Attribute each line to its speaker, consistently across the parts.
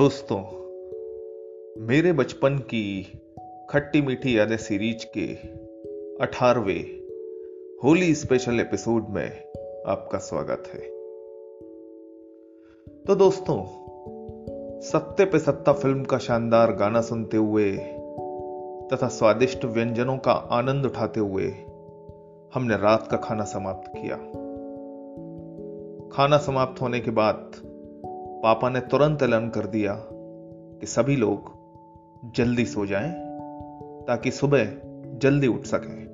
Speaker 1: दोस्तों, मेरे बचपन की खट्टी मीठी यादें सीरीज़ के अठारहवें होली स्पेशल एपिसोड में आपका स्वागत है। तो दोस्तों, सत्ते पे सत्ता फ़िल्म का शानदार गाना सुनते हुए तथा स्वादिष्ट व्यंजनों का आनंद उठाते हुए हमने रात का खाना समाप्त किया। खाना समाप्त होने के बाद पापा ने तुरंत ऐलान कर दिया कि सभी लोग जल्दी सो जाएँ, ताकि सुबह जल्दी उठ सकें।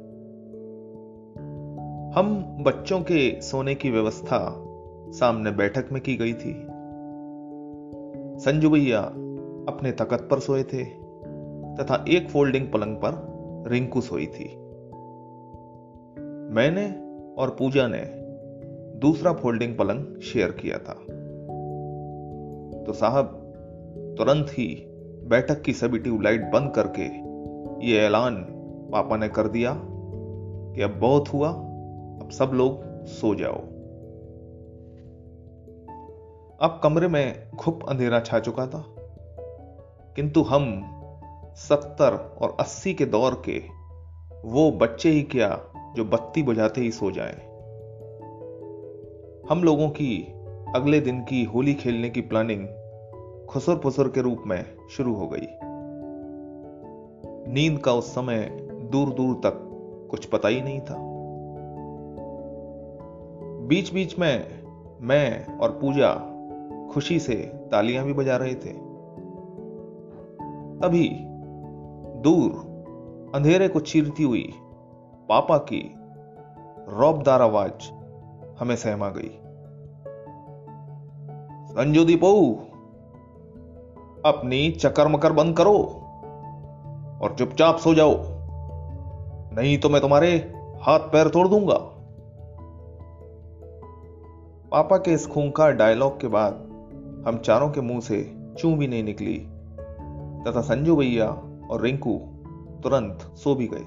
Speaker 1: हम बच्चों के सोने की व्यवस्था सामने बैठक में की गई थी। संजू भैया अपने तकत पर सोए थे, तथा एक फोल्डिंग पलंग पर रिंकू सोई थी। मैंने और पूजा ने दूसरा फोल्डिंग पलंग शेयर किया था। तो साहब, तुरंत ही बैठक की सभी ट्यूबलाइट बंद करके ये ऐलान पापा ने कर दिया कि अब बहुत हुआ, अब सब लोग सो जाओ अब कमरे में खुप अंधेरा छा चुका था, किंतु हम सत्तर और अस्सी के दौर के वो बच्चे ही क्या जो बत्ती बुझाते ही सो जाएँ। हम लोगों की अगले दिन की होली खेलने की प्लानिंग खुसर फुसर के रूप में शुरू हो गई। नींद का उस समय दूर दूर तक कुछ पता ही नहीं था। बीच बीच में मैं और पूजा खुशी से तालियाँ भी बजा रहे थे। तभी दूर अंधेरे को चीरती हुई पापा की रौबदार आवाज़ हमें सहमा गई। संजू दीपो अपनी चक्कर मकर बंद करो और चुपचाप सो जाओ। नहीं तो मैं तुम्हारे हाथ पैर तोड़ दूँगा। पापा के इस खूंखार डायलॉग के बाद हम चारों के मुँह से चू भी नहीं निकली। तथा संजू भैया और रिंकू तुरंत सो भी गए।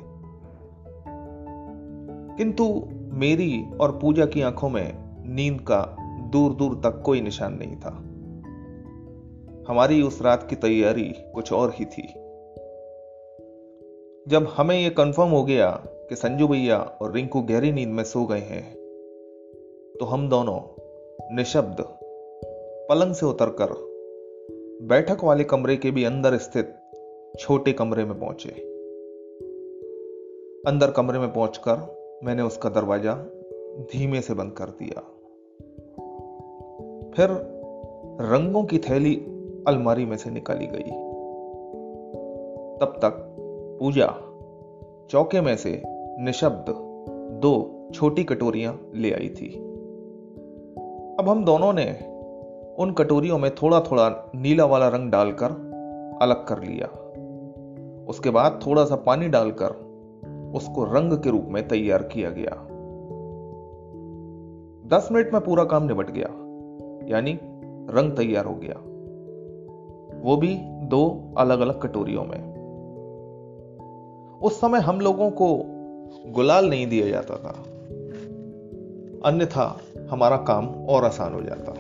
Speaker 1: किंतु मेरी और पूजा की आँखों में नींद का दूर दूर तक कोई निशान नहीं था। हमारी उस रात की तैयारी कुछ और ही थी। जब हमें यह कंफर्म हो गया कि संजू भैया और रिंकू गहरी नींद में सो गए हैं तो हम दोनों निशब्द पलंग से उतरकर बैठक वाले कमरे के भी अंदर स्थित छोटे कमरे में पहुँचे। अंदर कमरे में पहुंचकर मैंने उसका दरवाज़ा धीमे से बंद कर दिया। फिर रंगों की थैली अलमारी में से निकाली गई। तब तक पूजा चौके में से निशब्द दो छोटी कटोरियाँ ले आई थी। अब हम दोनों ने उन कटोरियों में थोड़ा थोड़ा नीला वाला रंग डालकर अलग कर लिया। उसके बाद थोड़ा सा पानी डालकर उसको रंग के रूप में तैयार किया गया। दस मिनट में पूरा काम निपट गया। यानी रंग तैयार हो गया। वो भी दो अलग अलग कटोरियों में। उस समय हम लोगों को गुलाल नहीं दिया जाता था। अन्यथा हमारा काम और आसान हो जाता।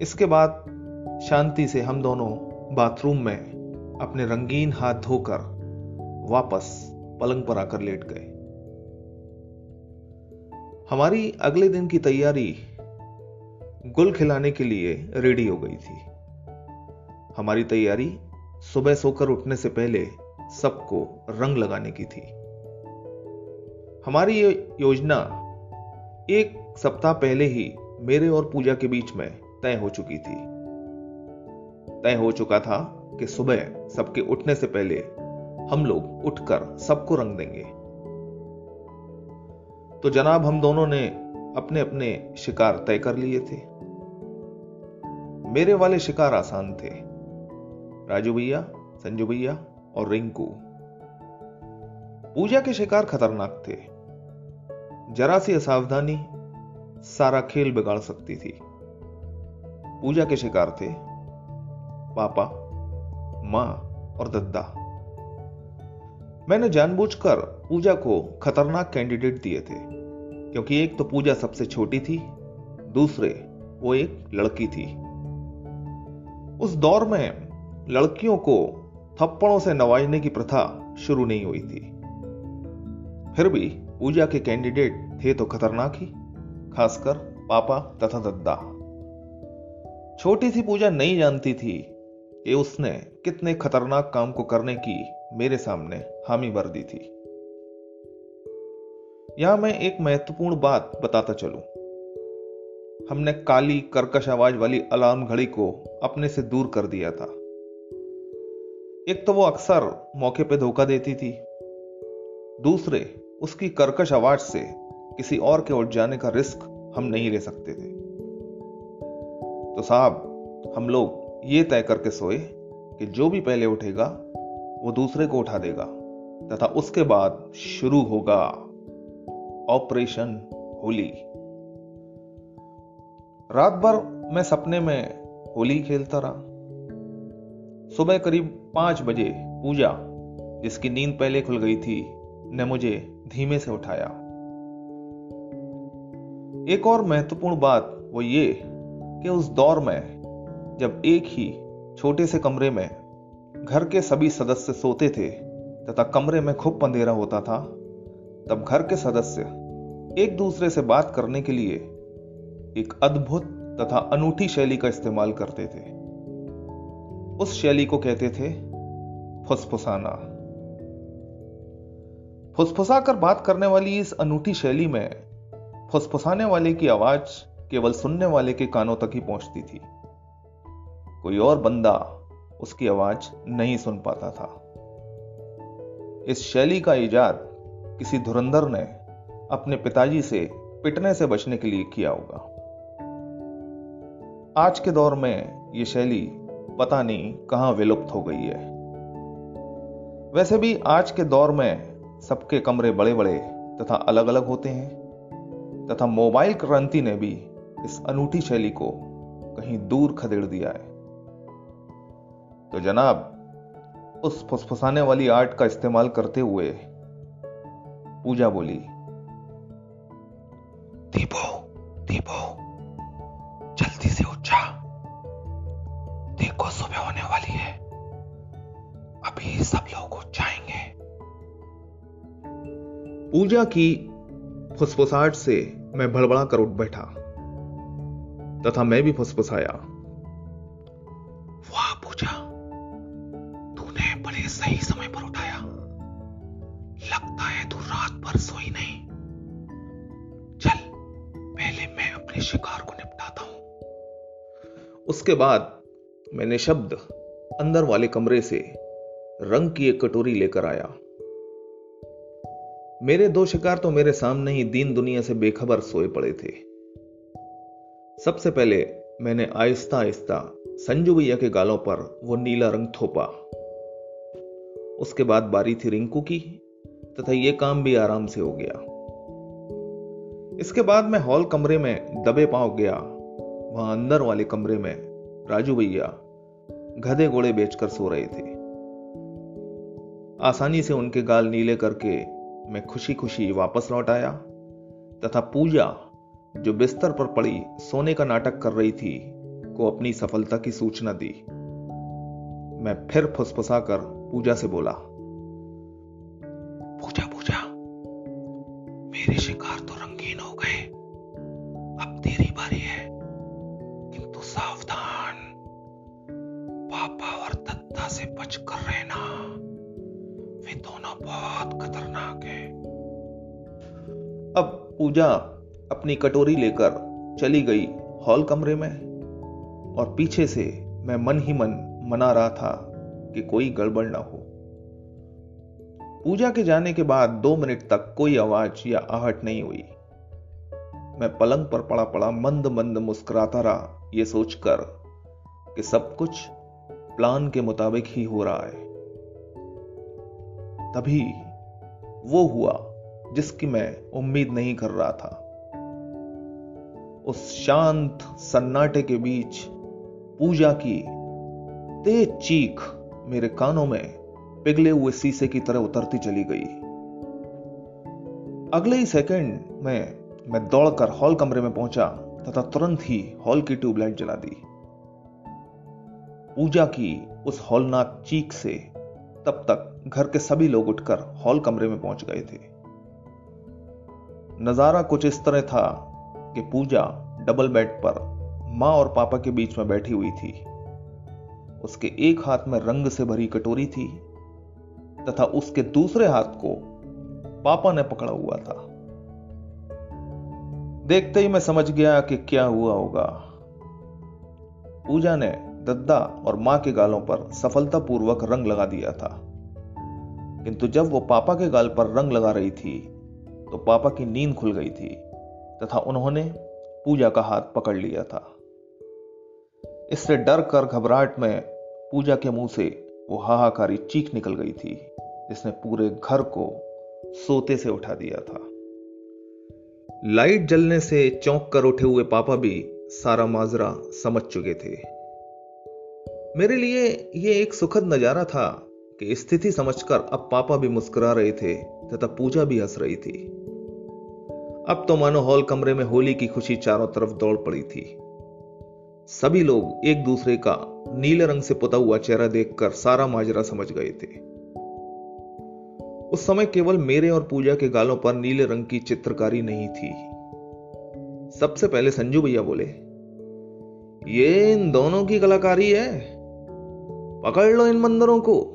Speaker 1: इसके बाद शांति से हम दोनों बाथरूम में अपने रंगीन हाथ धोकर वापस पलंग पर आकर लेट गए। हमारी अगले दिन की तैयारी गुल खिलाने के लिए रेडी हो गई थी। हमारी तैयारी सुबह सोकर उठने से पहले सबको रंग लगाने की थी। हमारी ये योजना एक सप्ताह पहले ही मेरे और पूजा के बीच में तय हो चुकी थी। तय हो चुका था कि सुबह सबके उठने से पहले हम लोग उठकर सबको रंग देंगे। तो जनाब, हम दोनों ने अपने अपने शिकार तय कर लिए थे। मेरे वाले शिकार आसान थे। राजू भैया, संजू भैया और रिंकू। पूजा के शिकार खतरनाक थे। जरा सी असावधानी सारा खेल बिगाड़ सकती थी। पूजा के शिकार थे। पापा, माँ और दद्दा। मैंने जानबूझकर पूजा को खतरनाक कैंडिडेट दिए थे। क्योंकि एक तो पूजा सबसे छोटी थी, दूसरे वो एक लड़की थी। उस दौर में लड़कियों को थप्पड़ों से नवाजने की प्रथा शुरू नहीं हुई थी। फिर भी पूजा के कैंडिडेट थे तो खतरनाक ही, खासकर पापा तथा दद्दा। छोटी सी पूजा नहीं जानती थी कि उसने कितने खतरनाक काम को करने की मेरे सामने हामी भर दी थी। यहाँ मैं एक महत्वपूर्ण बात बताता चलूँ? हमने काली, कर्कश आवाज़ वाली अलार्म घड़ी को अपने से दूर कर दिया था। एक तो वो अक्सर मौके पे धोखा देती थी। दूसरे, उसकी कर्कश आवाज़ से किसी और के उठ जाने का रिस्क हम नहीं ले सकते थे। तो साहब, हम लोग ये तय करके सोए कि जो भी पहले उठेगा, वो दूसरे को उठा देगा, तथा उसके बाद शुरू होगा। ऑपरेशन होली। रात भर मैं सपने में होली खेलता रहा। सुबह करीब पाँच बजे पूजा, जिसकी नींद पहले खुल गई थी, ने मुझे धीमे से उठाया। एक और महत्वपूर्ण बात वो ये कि उस दौर में, जब एक ही छोटे से कमरे में घर के सभी सदस्य सोते थे, तथा कमरे में खूब अंधेरा होता था तब घर के सदस्य एक दूसरे से बात करने के लिए एक अद्भुत तथा अनूठी शैली का इस्तेमाल करते थे। उस शैली को कहते थे फुसफुसाना। फुसफुसा कर बात करने वाली इस अनूठी शैली में फुसफुसाने वाले की आवाज़ केवल सुनने वाले के कानों तक ही पहुँचती थी। कोई और बंदा उसकी आवाज़ नहीं सुन पाता था। इस शैली का इजाद किसी धुरंधर ने अपने पिताजी से पिटने से बचने के लिए किया होगा। आज के दौर में यह शैली पता नहीं कहाँ विलुप्त हो गई है। वैसे भी आज के दौर में सबके कमरे बड़े बड़े तथा अलग अलग होते हैं, तथा मोबाइल क्रांति ने भी इस अनूठी शैली को कहीं दूर खदेड़ दिया है। तो जनाब, उस फुसफुसाने वाली आर्ट का इस्तेमाल करते हुए पूजा बोली। दीपो दीपो जल्दी से उठ। जा देखो सुबह होने वाली है। अभी सब लोग उठ जाएँगे। पूजा की फुसफुसाहट से मैं भड़बड़ा कर उठ बैठा तथा मैं भी फुसफुसाया। बाद मैंने शब्द अंदर वाले कमरे से रंग की एक कटोरी लेकर आया। मेरे दो शिकार तो मेरे सामने ही दीन दुनिया से बेखबर सोए पड़े थे। सबसे पहले मैंने आहिस्ता आहिस्ता संजू भैया के गालों पर वो नीला रंग थोपा। उसके बाद बारी थी रिंकू की, तथा यह काम भी आराम से हो गया। इसके बाद मैं हॉल कमरे में दबे पाँव गया, वहाँ अंदर वाले कमरे में राजू भैया गधे घोड़े बेचकर सो रहे थे। आसानी से उनके गाल नीले करके मैं खुशी खुशी वापस लौट आया, तथा पूजा, जो बिस्तर पर पड़ी सोने का नाटक कर रही थी, को अपनी सफलता की सूचना दी। मैं फिर फुसफुसा कर पूजा से बोला, पूजा अब पूजा अपनी कटोरी लेकर चली गई हॉल कमरे में और पीछे से मैं मन ही मन मना रहा था कि कोई गड़बड़ ना हो। पूजा के जाने के बाद दो मिनट तक कोई आवाज़ या आहट नहीं हुई। मैं पलंग पर पड़ा पड़ा मंद मंद मुस्कुराता रहा यह सोचकर कि सब कुछ प्लान के मुताबिक ही हो रहा है। तभी वो हुआ जिसकी मैं उम्मीद नहीं कर रहा था। उस शांत सन्नाटे के बीच पूजा की तेज चीख मेरे कानों में पिघले हुए शीशे की तरह उतरती चली गई। अगले ही सेकंड में मैं दौड़कर हॉल कमरे में पहुँचा तथा तुरंत ही हॉल की ट्यूबलाइट जला दी। पूजा की उस हॉलनाक चीख से तब तक घर के सभी लोग उठकर हॉल कमरे में पहुँच गए थे। नज़ारा कुछ इस तरह था कि पूजा डबल बेड पर माँ और पापा के बीच में बैठी हुई थी। उसके एक हाथ में रंग से भरी कटोरी थी तथा उसके दूसरे हाथ को पापा ने पकड़ा हुआ था। देखते ही मैं समझ गया कि क्या हुआ होगा। पूजा ने दद्दा और माँ के गालों पर सफलतापूर्वक रंग लगा दिया था। किंतु जब वो पापा के गाल पर रंग लगा रही थी तो पापा की नींद खुल गई थी, तथा उन्होंने पूजा का हाथ पकड़ लिया था। इससे डर कर घबराहट में पूजा के मुँह से वो हाहाकारी चीख निकल गई थी, जिसने पूरे घर को सोते से उठा दिया था। लाइट जलने से चौंक कर उठे हुए पापा भी सारा माजरा समझ चुके थे। मेरे लिए यह एक सुखद नज़ारा था कि स्थिति समझकर अब पापा भी मुस्कुरा रहे थे, तथा पूजा भी हंस रही थी। अब तो मानो हॉल कमरे में होली की खुशी चारों तरफ़ दौड़ पड़ी थी। सभी लोग एक दूसरे का नीले रंग से पुता हुआ चेहरा देखकर सारा माजरा समझ गए थे। उस समय केवल मेरे और पूजा के गालों पर नीले रंग की चित्रकारी नहीं थी। सबसे पहले संजू भैया बोले, ये इन दोनों की कलाकारी है? पकड़ लो इन मंदिरों को।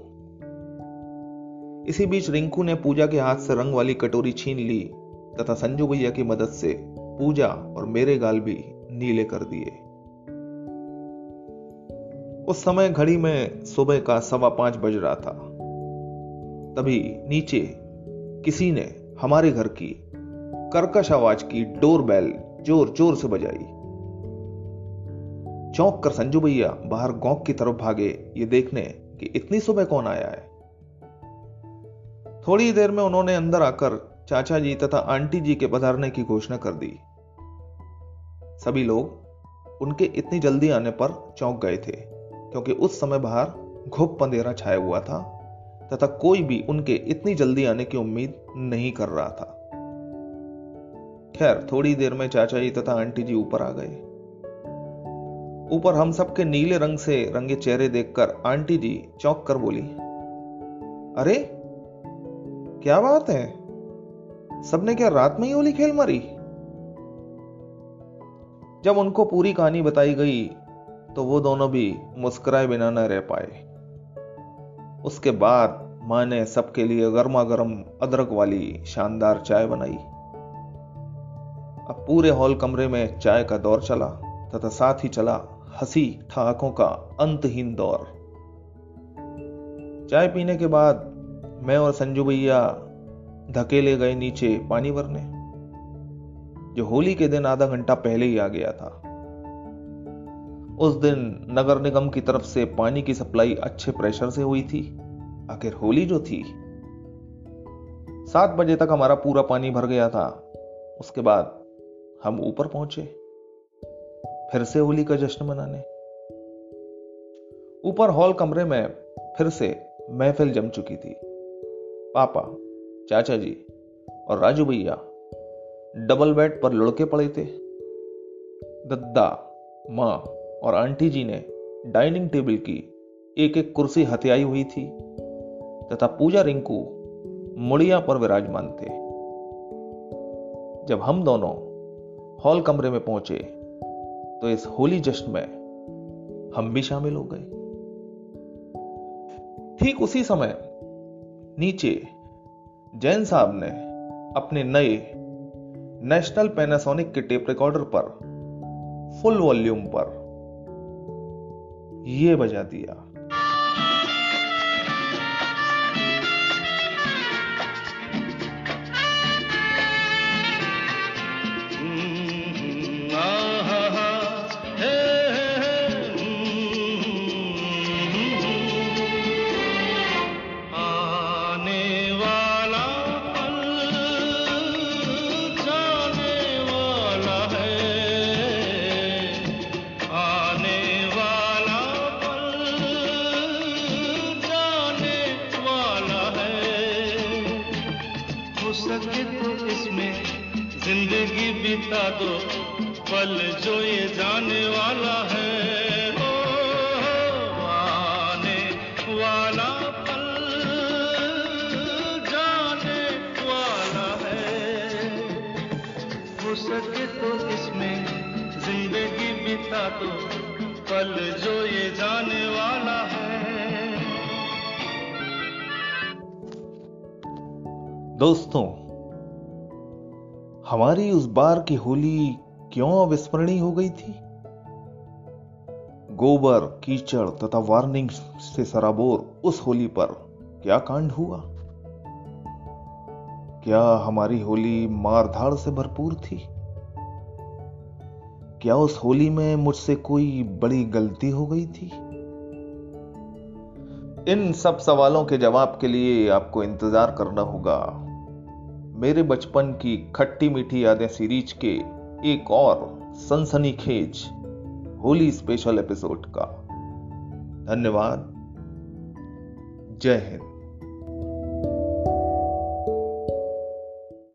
Speaker 1: इसी बीच रिंकू ने पूजा के हाथ से रंग वाली कटोरी छीन ली तथा संजू भैया की मदद से पूजा और मेरे गाल भी नीले कर दिए। उस समय घड़ी में सुबह का सवा पाँच बज रहा था। तभी नीचे किसी ने हमारे घर की कर्कश आवाज़ की डोर बैल ज़ोर ज़ोर से बजाई। चौंक कर संजू भैया बाहर गौक की तरफ़ भागे, ये देखने कि इतनी सुबह कौन आया है? थोड़ी देर में उन्होंने अंदर आकर चाचा जी तथा आंटी जी के पधारने की घोषणा कर दी। सभी लोग उनके इतनी जल्दी आने पर चौंक गए थे, क्योंकि उस समय बाहर घुप अंधेरा छाया हुआ था, तथा कोई भी उनके इतनी जल्दी आने की उम्मीद नहीं कर रहा था। खैर, थोड़ी देर में चाचा जी तथा आंटी जी ऊपर आ गए। ऊपर हम सबके नीले रंग से रंगे चेहरे देखकर आंटी जी चौंक कर बोली, अरे, क्या बात है? सबने क्या रात में ही होली खेल मारी? जब उनको पूरी कहानी बताई गई तो वो दोनों भी मुस्कुराए बिना न रह पाए। उसके बाद माँ ने सबके लिए गर्मा गर्म अदरक वाली शानदार चाय बनाई। अब पूरे हॉल कमरे में चाय का दौर चला, तथा साथ ही चला हँसी ठहाकों का अंतहीन दौर। चाय पीने के बाद मैं और संजू भैया धकेले गए नीचे पानी भरने जो होली के दिन आधा घंटा पहले ही आ गया था। उस दिन नगर निगम की तरफ़ से पानी की सप्लाई अच्छे प्रेशर से हुई थी। आखिर होली जो थी, सात बजे तक हमारा पूरा पानी भर गया था। उसके बाद हम ऊपर पहुँचे, फिर से होली का जश्न मनाने। ऊपर हॉल कमरे में फिर से महफिल जम चुकी थी। पापा चाचा जी और राजू भैया डबल बेड पर लुढ़के पड़े थे। दद्दा, माँ और आंटी जी ने डाइनिंग टेबल की एक एक कुर्सी हथियाई हुई थी तथा पूजा रिंकू मुड़िया पर विराजमान थे। जब हम दोनों हॉल कमरे में पहुँचे तो इस होली जश्न में हम भी शामिल हो गए। ठीक उसी समय नीचे जैन साहब ने अपने नए नेशनल पैनासोनिक के टेप रिकॉर्डर पर फुल वॉल्यूम पर यह बजा दिया।
Speaker 2: पल जो ये जाने वाला है।
Speaker 1: दोस्तों, हमारी उस बार की होली क्यों अविस्मरणीय हो गई थी? गोबर, कीचड़ तथा वार्निंग से सराबोर उस होली पर क्या कांड हुआ? क्या हमारी होली मारधाड़ से भरपूर थी? क्या उस होली में मुझसे कोई बड़ी गलती हो गई थी? इन सब सवालों के जवाब के लिए आपको इंतज़ार करना होगा। मेरे बचपन की खट्टी मीठी यादें सीरीज़ के एक और सनसनीखेज होली स्पेशल एपिसोड का। धन्यवाद। जय हिंद।